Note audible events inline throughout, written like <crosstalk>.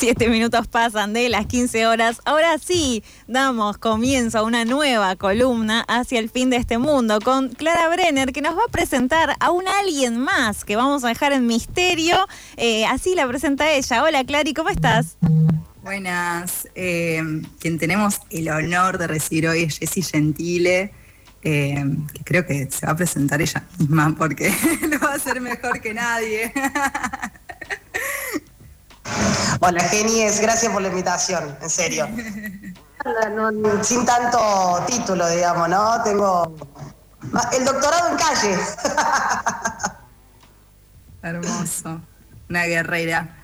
Siete minutos pasan de las 15 horas. Ahora sí, damos comienzo a una nueva columna hacia el fin de este mundo con Clara Brenner, que nos va a presentar a un alguien más que vamos a dejar en misterio. Eh, así la presenta ella. Hola, Clary, ¿cómo estás? Buenas. Eh, quien tenemos el honor de recibir hoy es Jessie Gentile. Eh, que creo que se va a presentar ella misma porque <laughs> lo va a hacer mejor que nadie. <laughs> Hola, Genies, gracias por la invitación, en serio. sin tanto título, digamos, ¿no? Tengo el doctorado en calle. <laughs> Hermoso, una guerrera.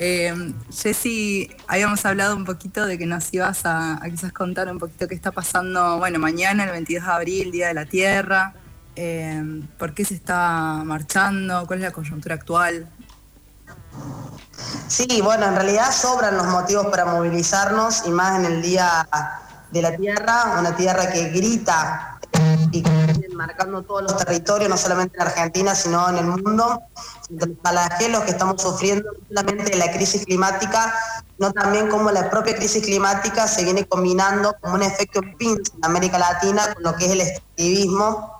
Eh, Jessy, habíamos hablado un poquito de que nos ibas a, quizás contar un poquito qué está pasando, bueno, mañana, el 22 de abril, Día de la Tierra, eh, por qué se está marchando, cuál es la coyuntura actual. Sí, bueno, en realidad sobran los motivos para movilizarnos y más en el Día de la Tierra, una tierra que grita y que marcando todos los territorios, no solamente en Argentina, sino en el mundo, los flagelos que estamos sufriendo, no solamente la crisis climática, sino también como la propia crisis climática se viene combinando como un efecto pinch en América Latina con lo que es el extractivismo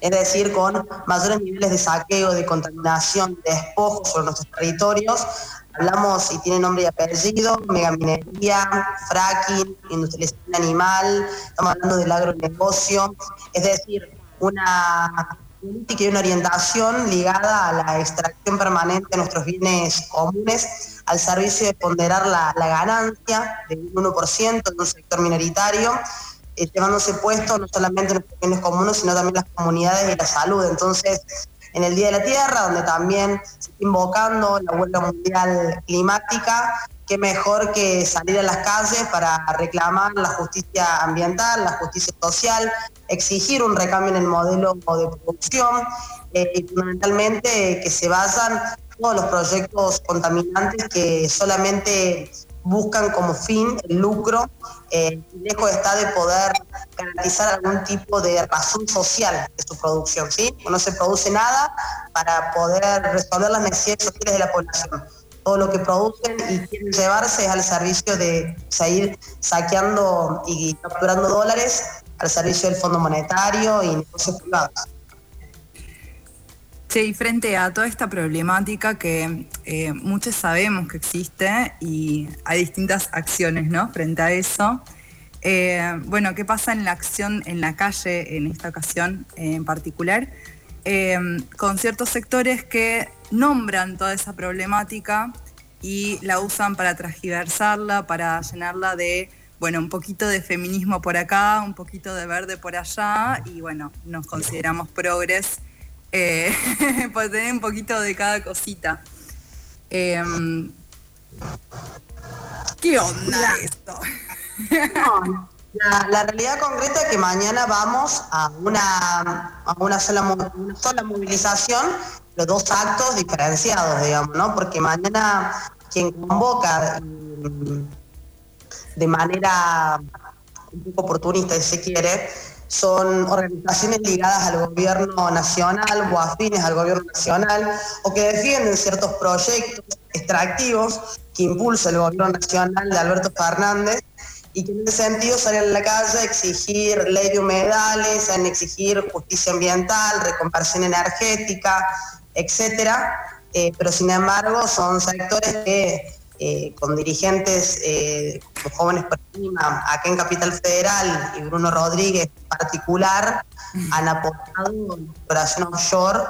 es decir, con mayores niveles de saqueo, de contaminación, de despojo sobre nuestros territorios. Hablamos, y tiene nombre y apellido, megaminería, fracking, industrialización animal, estamos hablando del agronegocio, es decir, una política y una orientación ligada a la extracción permanente de nuestros bienes comunes al servicio de ponderar la, ganancia del 1% de un sector minoritario eh, llevándose puesto no solamente los bienes comunes, sino también las comunidades y la salud. Entonces, en el Día de la Tierra, donde también se está invocando la huelga mundial climática, qué mejor que salir a las calles para reclamar la justicia ambiental, la justicia social, exigir un recambio en el modelo de producción eh, y fundamentalmente que se vayan todos los proyectos contaminantes que solamente buscan como fin el lucro, eh, lejos está de poder garantizar algún tipo de razón social de su producción. ¿sí? No se produce nada para poder resolver las necesidades sociales de la población. Todo lo que producen y quieren llevarse es al servicio de seguir saqueando y capturando dólares al servicio del Fondo Monetario y negocios privados. Y frente a toda esta problemática que eh, muchos sabemos que existe y hay distintas acciones, ¿no? Frente a eso. Eh, bueno, ¿qué pasa en la acción en la calle en esta ocasión en particular? Eh, con ciertos sectores que nombran toda esa problemática y la usan para transgiversarla, para llenarla de, bueno, un poquito de feminismo por acá, un poquito de verde por allá y bueno, nos consideramos progres eh, <laughs> por tener un poquito de cada cosita. Em, ¿Qué onda esto? <laughs> la, realidad concreta es que mañana vamos a una, a una, sola, sola movilización, los dos actos diferenciados, digamos, ¿no? Porque mañana quien convoca mm, de manera un poco oportunista, si se quiere, son organizaciones ligadas al gobierno nacional o afines al gobierno nacional o que defienden ciertos proyectos extractivos que impulsa el gobierno nacional de Alberto Fernández y que en ese sentido salen a la calle a exigir ley de humedales, a exigir justicia ambiental, reconversión energética, etcétera. Eh, pero sin embargo son sectores que eh, con dirigentes eh, como Jóvenes por Clima, acá en Capital Federal y Bruno Rodríguez en particular, han aportado la exploración offshore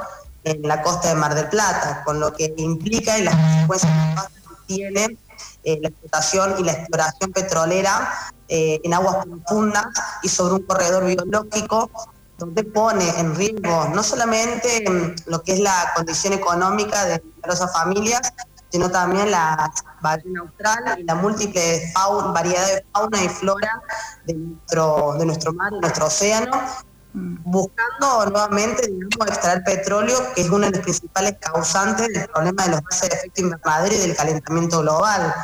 en la costa de Mar del Plata, con lo que implica y las consecuencias que tiene eh, la explotación y la exploración petrolera en aguas profundas y sobre un corredor biológico donde pone en riesgo no solamente mm, lo que es la condición económica de numerosas familias, sino también la ballena austral y la múltiple variedad de fauna y flora de nuestro, de nuestro mar y nuestro océano, buscando nuevamente digamos, extraer petróleo, que es uno de los principales causantes del problema de los gases de efecto invernadero y del calentamiento global.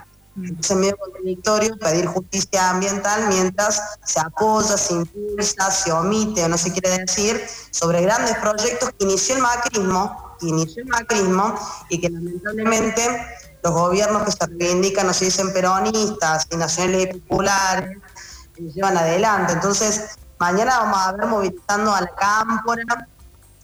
Es medio contradictorio pedir justicia ambiental mientras se apoya, se impulsa, se omite o no se quiere decir sobre grandes proyectos que inició el macrismo inició el macrismo y que lamentablemente los gobiernos que se reivindican, no se dicen peronistas y nacionales y populares, llevan adelante. Entonces, mañana vamos a ver movilizando a la cámpora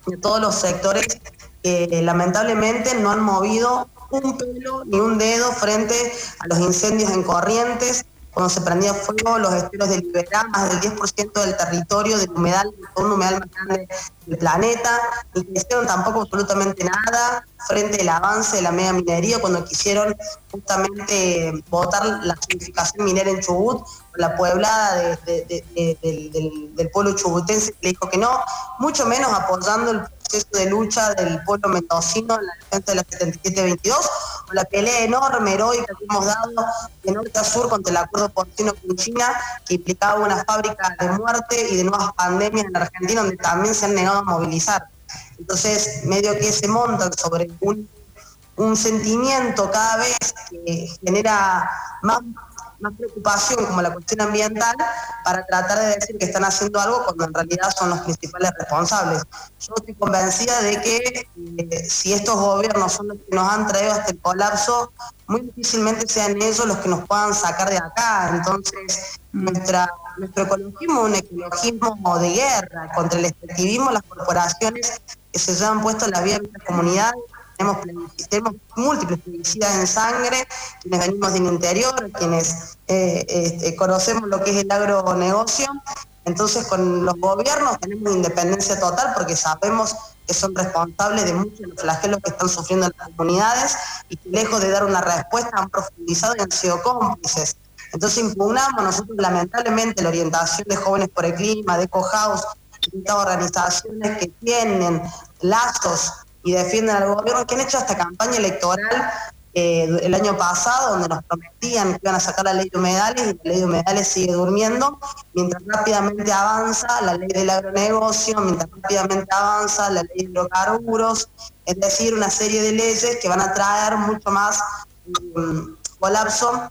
de todos los sectores que lamentablemente no han movido un pelo ni un dedo frente a los incendios en corrientes, cuando se prendía fuego los esteros de Liberá, más del 10% del territorio del humedal, un humedal más grande del planeta, y que hicieron tampoco absolutamente nada frente al avance de la mega minería cuando quisieron justamente votar la zonificación minera en Chubut, la pueblada del, pueblo chubutense le dijo que no, mucho menos apoyando el proceso de lucha del pueblo mendocino en la defensa de la 7722, o la pelea enorme, heroica que hemos dado de norte a sur contra el acuerdo porcino con China, que implicaba una fábrica de muerte y de nuevas pandemias en Argentina, donde también se han negado a movilizar. Entonces, medio que se montan sobre un sentimiento cada vez que genera más más preocupación como la cuestión ambiental para tratar de decir que están haciendo algo cuando en realidad son los principales responsables. Yo estoy convencida de que eh, si estos gobiernos son los que nos han traído hasta el colapso, muy difícilmente sean ellos los que nos puedan sacar de acá. Entonces, nuestra, nuestro ecologismo es un ecologismo de guerra contra el extractivismo, las corporaciones que se llevan puesto la vida de las comunidades tenemos, múltiples publicidades en sangre, quienes venimos del interior, quienes eh, este, conocemos lo que es el agronegocio. Entonces con los gobiernos tenemos independencia total porque sabemos que son responsables de muchos de los flagelos que están sufriendo las comunidades y que lejos de dar una respuesta han profundizado y han sido cómplices. Entonces impugnamos nosotros lamentablemente la orientación de jóvenes por el clima, de Ecohouse, de organizaciones que tienen lazos y defienden al gobierno, que han hecho esta campaña electoral eh, el año pasado, donde nos prometían que iban a sacar la ley de humedales y la ley de humedales sigue durmiendo, mientras rápidamente avanza la ley del agronegocio, mientras rápidamente avanza la ley de hidrocarburos, es decir, una serie de leyes que van a traer mucho más um, colapso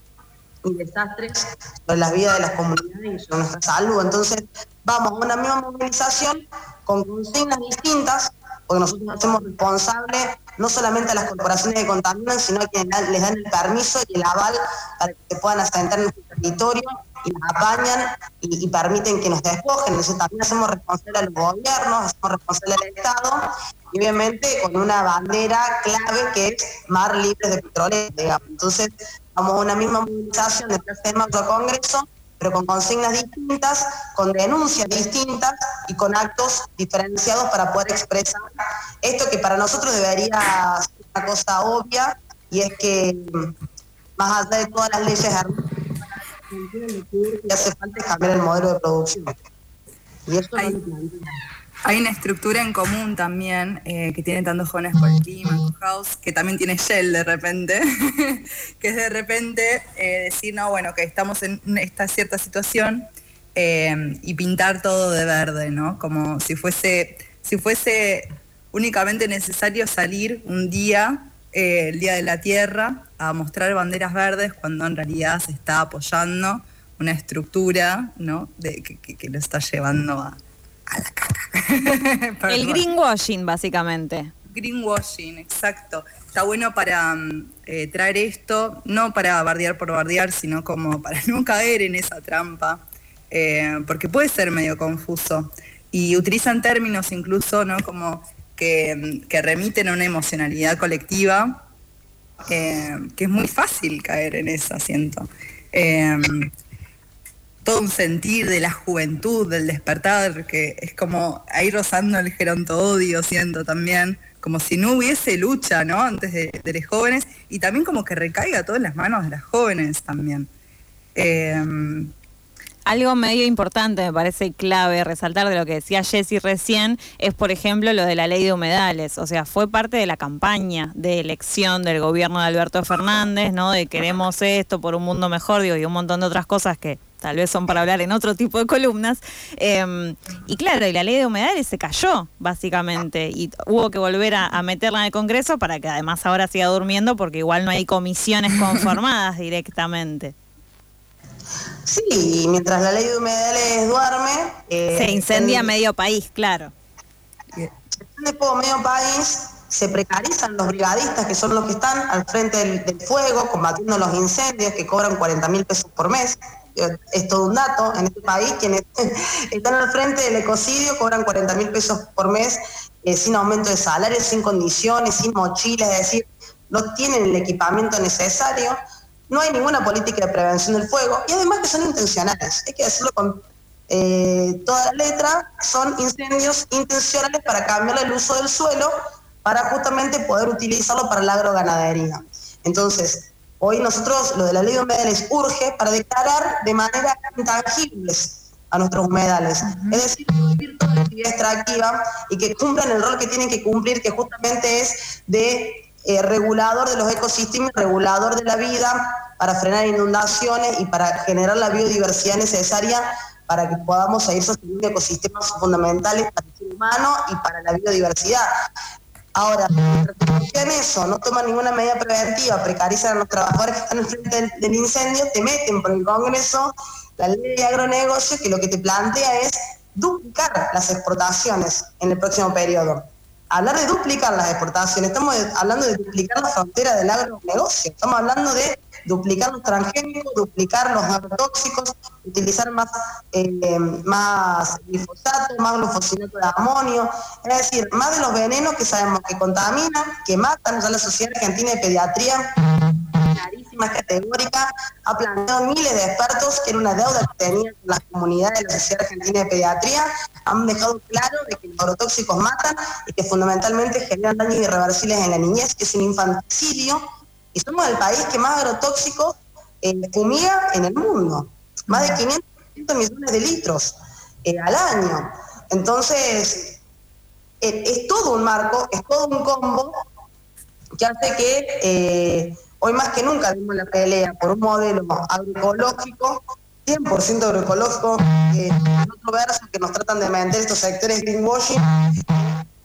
y desastres sobre la vida de las comunidades y sobre nuestra salud. Entonces, vamos a una misma movilización con consignas distintas, porque nosotros nos hacemos responsables no solamente a las corporaciones que contaminan, sino a quienes les dan el permiso y el aval para que puedan asentar en nuestro territorio y nos apañan y, permiten que nos despojen. Entonces también hacemos responsables a los gobiernos, hacemos responsables al Estado y obviamente con una bandera clave que es mar libres de petróleo, Entonces vamos a una misma movilización de de Mayo a Congreso pero con consignas distintas, con denuncias distintas y con actos diferenciados para poder expresar esto que para nosotros debería ser una cosa obvia y es que más allá de todas las leyes que hace falta cambiar el modelo de producción. Y esto hay una estructura en común también eh, que tienen tantos jóvenes por el clima, House, que también tiene Shell de repente, <laughs> que es de repente eh, decir, no, bueno, que estamos en esta cierta situación eh, y pintar todo de verde, ¿no? Como si fuese, si fuese únicamente necesario salir un día, el Día de la Tierra, a mostrar banderas verdes cuando en realidad se está apoyando una estructura, ¿no? De, que, lo está llevando a <laughs> El greenwashing, básicamente. Greenwashing, exacto. Está bueno para mm, eh, traer esto, no para bardear por bardear, sino como para <laughs> no caer en esa trampa, eh, porque puede ser medio confuso. Y utilizan términos incluso, ¿no? Como que, mm, que remiten a una emocionalidad colectiva, eh, que es muy fácil caer en eso, siento todo un sentir de la juventud, del despertar, que es como ahí rozando el geronto odio, siento también, como si no hubiese lucha, ¿no? Antes de, los jóvenes, y también como que recaiga todo en las manos de las jóvenes también. Em, algo medio importante, me parece clave resaltar de lo que decía Jessy recién, es por ejemplo lo de la ley de humedales. O sea, fue parte de la campaña de elección del gobierno de Alberto Fernández, ¿no? De queremos esto por un mundo mejor, digo, y un montón de otras cosas que tal vez son para hablar en otro tipo de columnas. Em, y claro, y la ley de humedales se cayó, básicamente, y hubo que volver a, meterla en el Congreso para que además ahora siga durmiendo, porque igual no hay comisiones conformadas <laughs> directamente. Sí, mientras la ley de humedales duerme... Eh, se incendia medio país, claro. Se medio país se precarizan los brigadistas, que son los que están al frente del, fuego, combatiendo los incendios, que cobran 40 mil pesos por mes. Es todo un dato en este país, quienes <laughs> están al frente del ecocidio cobran 40 mil pesos por mes eh, sin aumento de salario, sin condiciones, sin mochilas, es decir, no tienen el equipamiento necesario, no hay ninguna política de prevención del fuego y además que son intencionales, hay que decirlo con eh, toda la letra, son incendios intencionales para cambiar el uso del suelo para justamente poder utilizarlo para la agroganadería. Entonces, hoy nosotros lo de la ley de humedales urge para declarar de manera intangibles a nuestros humedales. Es decir, toda la actividad extractiva y que cumplan el rol que tienen que cumplir, que justamente es de eh, regulador de los ecosistemas, regulador de la vida, para frenar inundaciones y para generar la biodiversidad necesaria para que podamos seguir sosteniendo ecosistemas fundamentales para el ser humano y para la biodiversidad. Ahora, en eso, no toman ninguna medida preventiva, precarizan a los trabajadores que están en frente del, incendio, te meten por el Congreso la ley de agronegocio que lo que te plantea es duplicar las exportaciones en el próximo periodo. Hablar de duplicar las exportaciones, estamos hablando de duplicar la frontera del agronegocio, estamos hablando de duplicar los transgénicos, duplicar los agrotóxicos, utilizar más, eh, más glifosato, más glufosinato de amonio, es decir, más de los venenos que sabemos que contaminan, que matan. Ya la Sociedad Argentina de Pediatría, clarísima, categórica, ha planteado miles de expertos que era una deuda que tenían las comunidades de la Sociedad Argentina de Pediatría, han dejado claro de que los agrotóxicos matan y que fundamentalmente generan daños irreversibles en la niñez, que es un infanticidio y somos el país que más agrotóxicos eh, fumiga en el mundo. Más de 500 millones de litros eh, al año. Entonces, eh, es todo un marco, es todo un combo que hace que eh, hoy más que nunca vimos la pelea por un modelo agroecológico 100% agroecológico, en otro verso que nos tratan de vender estos sectores greenwashing,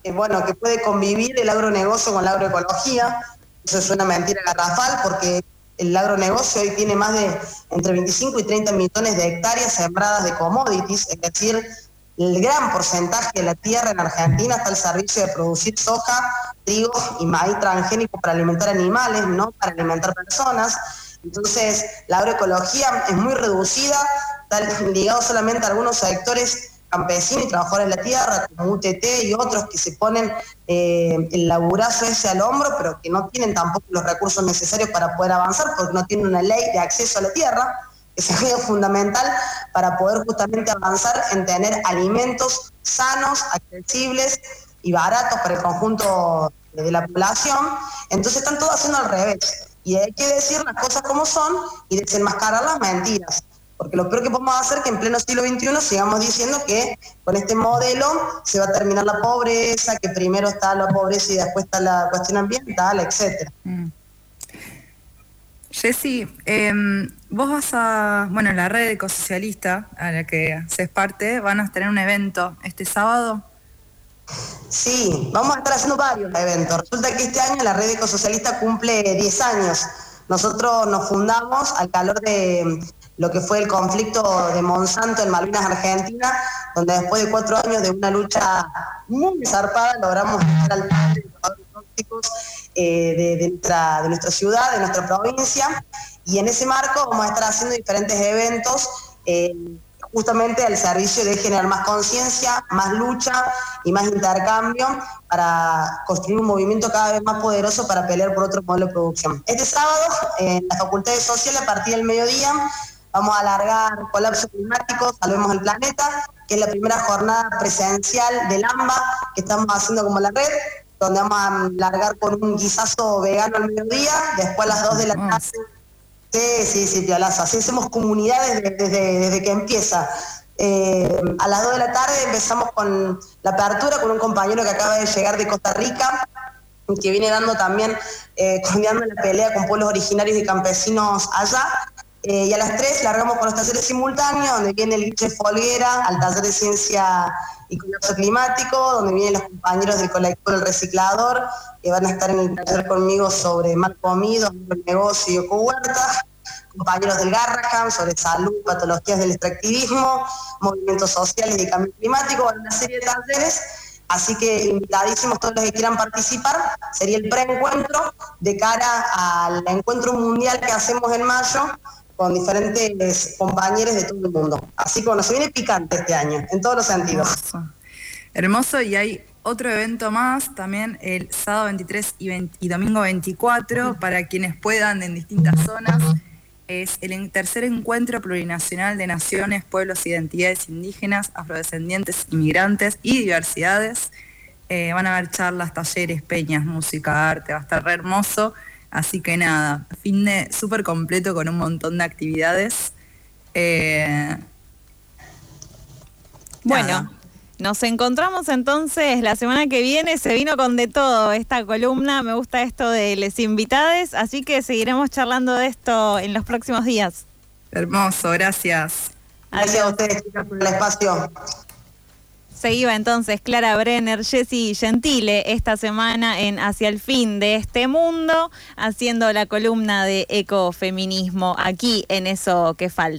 eh, bueno, que puede convivir el agronegocio con la agroecología, eso es una mentira garrafal porque el agronegocio hoy tiene más de entre 25 y 30 millones de hectáreas sembradas de commodities, es decir, el gran porcentaje de la tierra en Argentina está al servicio de producir soja, trigo y maíz transgénico para alimentar animales, no para alimentar personas. Entonces, la agroecología es muy reducida, está <laughs> ligado solamente a algunos sectores campesinos y trabajadores de la tierra, como UTT y otros que se ponen eh, el laburazo ese al hombro, pero que no tienen tampoco los recursos necesarios para poder avanzar, porque no tienen una ley de acceso a la tierra, que sería <laughs> fundamental para poder justamente avanzar en tener alimentos sanos, accesibles y baratos para el conjunto de la población. Entonces están todos haciendo al revés. Y hay que decir las cosas como son y desenmascarar las mentiras. Porque lo peor que podemos hacer es que en pleno siglo XXI sigamos diciendo que con este modelo se va a terminar la pobreza, que primero está la pobreza y después está la cuestión ambiental, etcétera. Mm. Jessy, em, vos vas a, bueno, la red ecosocialista a la que haces parte, van a tener un evento este sábado. Sí, vamos a estar haciendo varios eventos. Resulta que este año la red ecosocialista cumple 10 años. Nosotros nos fundamos al calor de lo que fue el conflicto de Monsanto en Malvinas, Argentina, donde después de cuatro años de una lucha muy zarpada logramos estar al de los tóxicos eh, de, nuestra, de nuestra ciudad, de nuestra provincia, y en ese marco vamos a estar haciendo diferentes eventos. Eh, justamente al servicio de generar más conciencia, más lucha y más intercambio para construir un movimiento cada vez más poderoso para pelear por otro modelo de producción. Este sábado, en la Facultad de Social, a partir del mediodía, Vamos a alargar colapso climático, salvemos el planeta, que es la primera jornada presencial del AMBA que estamos haciendo como la red, donde vamos a largar con un guisazo vegano al mediodía, después a las 2 de la tarde. Sí, sí, sí, piolazo. Así hacemos comunidades desde, que empieza. Eh, a las 2 de la tarde empezamos con la apertura con un compañero que acaba de llegar de Costa Rica, que viene dando también, eh, la pelea con pueblos originarios y campesinos allá. Eh, y a las 3 largamos con los talleres simultáneos, donde viene el Liche Folguera al taller de ciencia y colapso climático, donde vienen los compañeros del colectivo El Reciclador, que van a estar en el taller conmigo sobre mal comido, el negocio y ecohuerta, compañeros del Garraham sobre salud, patologías del extractivismo, movimientos sociales y cambio climático, una serie de talleres Así que invitadísimos todos los que quieran participar. Sería el preencuentro de cara al encuentro mundial que hacemos en mayo con diferentes compañeros de todo el mundo. Así que bueno, se viene picante este año, en todos los sentidos. Hermoso. Y hay otro evento más también el sábado 23 y, y domingo 24 para quienes puedan en distintas zonas. Es el tercer encuentro plurinacional de naciones, pueblos, identidades indígenas, afrodescendientes, inmigrantes y diversidades. Eh, van a haber charlas, talleres, peñas, música, arte, va a estar re hermoso. Así que nada, fin de súper completo con un montón de actividades. Eh, bueno, nada. nos encontramos entonces la semana que viene. Se vino con de todo esta columna. Me gusta esto de les invitades, así que seguiremos charlando de esto en los próximos días. Hermoso, gracias. Gracias a ustedes, chicas, por el espacio. Se iba entonces Clara Brenner, Jessy Gentile esta semana en Hacia el fin de este mundo, haciendo la columna de ecofeminismo aquí en eso que falta.